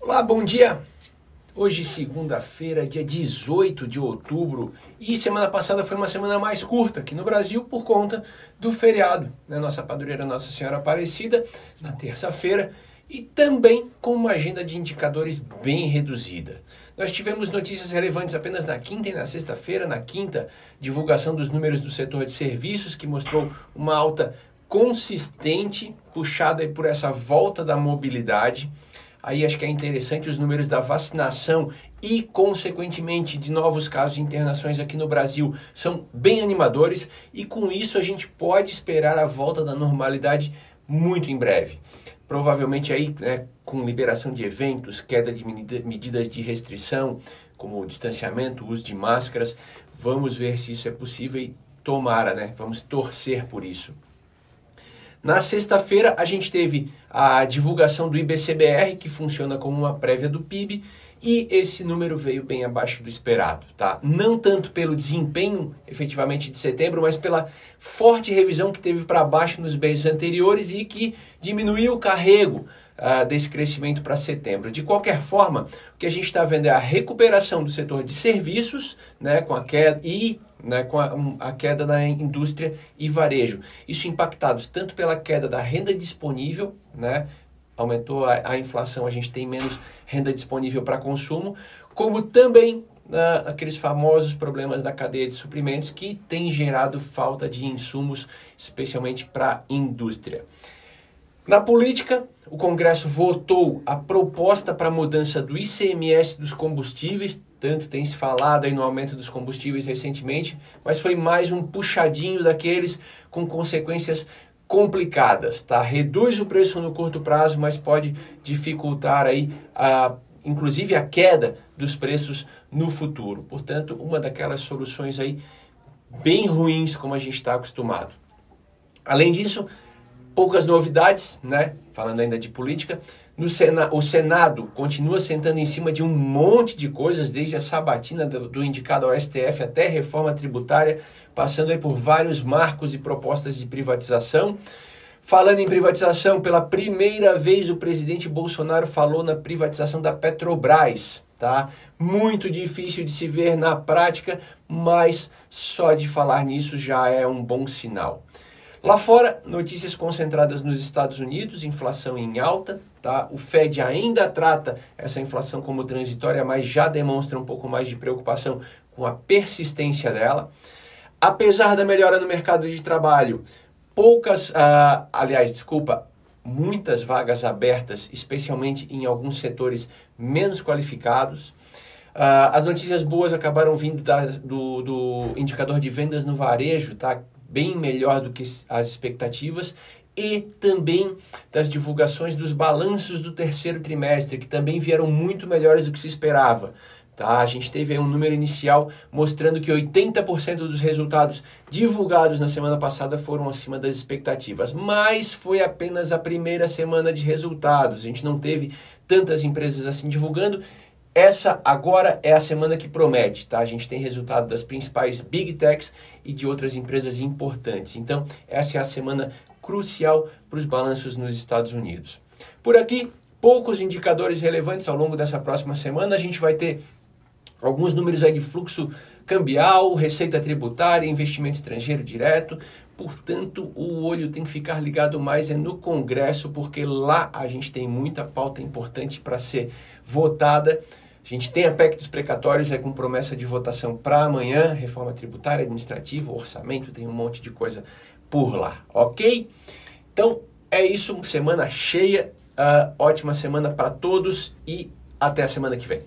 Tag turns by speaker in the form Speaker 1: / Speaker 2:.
Speaker 1: Olá, bom dia! Hoje, segunda-feira, dia 18 de outubro, e semana passada foi uma semana mais curta aqui no Brasil por conta do feriado, né? Nossa padroeira Nossa Senhora Aparecida, na terça-feira, e também com uma agenda de indicadores bem reduzida. Nós tivemos notícias relevantes apenas na quinta e na sexta-feira. Na quinta, divulgação dos números do setor de serviços, que mostrou uma alta consistente, puxada por essa volta da mobilidade. Aí acho que é interessante os números da vacinação e, consequentemente, de novos casos de internações aqui no Brasil são bem animadores e com isso a gente pode esperar a volta da normalidade muito em breve. Provavelmente aí, né, com liberação de eventos, queda de medidas de restrição, como distanciamento, uso de máscaras, vamos ver se isso é possível e tomara, né? Vamos torcer por isso. Na sexta-feira, a gente teve a divulgação do IBCBR, que funciona como uma prévia do PIB, e esse número veio bem abaixo do esperado, tá? Não tanto pelo desempenho efetivamente de setembro, mas pela forte revisão que teve para baixo nos meses anteriores e que diminuiu o carrego uh, desse crescimento para setembro. De qualquer forma, o que a gente está vendo é a recuperação do setor de serviços, né, com a queda e né, com a, a, queda da indústria e varejo. Isso impactados tanto pela queda da renda disponível, né, aumentou a, a inflação, a gente tem menos renda disponível para consumo, como também uh, aqueles famosos problemas da cadeia de suprimentos que tem gerado falta de insumos, especialmente para a indústria. Na política, o Congresso votou a proposta para a mudança do ICMS dos combustíveis, tanto tem se falado aí no aumento dos combustíveis recentemente, mas foi mais um puxadinho daqueles com consequências complicadas, tá? Reduz o preço no curto prazo, mas pode dificultar aí a inclusive a queda dos preços no futuro. Portanto, uma daquelas soluções aí bem ruins como a gente está acostumado. Além disso, poucas novidades, né? Falando ainda de política. No Sena, o Senado continua sentando em cima de um monte de coisas, desde a sabatina do, do indicado ao STF até reforma tributária, passando aí por vários marcos e propostas de privatização. Falando em privatização, pela primeira vez o presidente Bolsonaro falou na privatização da Petrobras, tá? Muito difícil de se ver na prática, mas só de falar nisso já é um bom sinal. Lá fora, notícias concentradas nos Estados Unidos, inflação em alta, tá? O Fed ainda trata essa inflação como transitória, mas já demonstra um pouco mais de preocupação com a persistência dela. Apesar da melhora no mercado de trabalho, poucas, uh, aliás, desculpa, muitas vagas abertas, especialmente em alguns setores menos qualificados. Uh, as notícias boas acabaram vindo da, do, do indicador de vendas no varejo, tá? Bem melhor do que as expectativas e também das divulgações dos balanços do terceiro trimestre, que também vieram muito melhores do que se esperava. Tá? A gente teve um número inicial mostrando que 80% dos resultados divulgados na semana passada foram acima das expectativas, mas foi apenas a primeira semana de resultados. A gente não teve tantas empresas assim divulgando essa agora é a semana que promete, tá? A gente tem resultado das principais big techs e de outras empresas importantes. Então, essa é a semana crucial para os balanços nos Estados Unidos. Por aqui, poucos indicadores relevantes ao longo dessa próxima semana. A gente vai ter alguns números aí de fluxo cambial, receita tributária, investimento estrangeiro direto. Portanto, o olho tem que ficar ligado mais é no Congresso, porque lá a gente tem muita pauta importante para ser votada. A gente tem a PEC dos precatórios, é com promessa de votação para amanhã, reforma tributária, administrativa, orçamento, tem um monte de coisa por lá, ok? Então, é isso, semana cheia, uh, ótima semana para todos e até a semana que vem.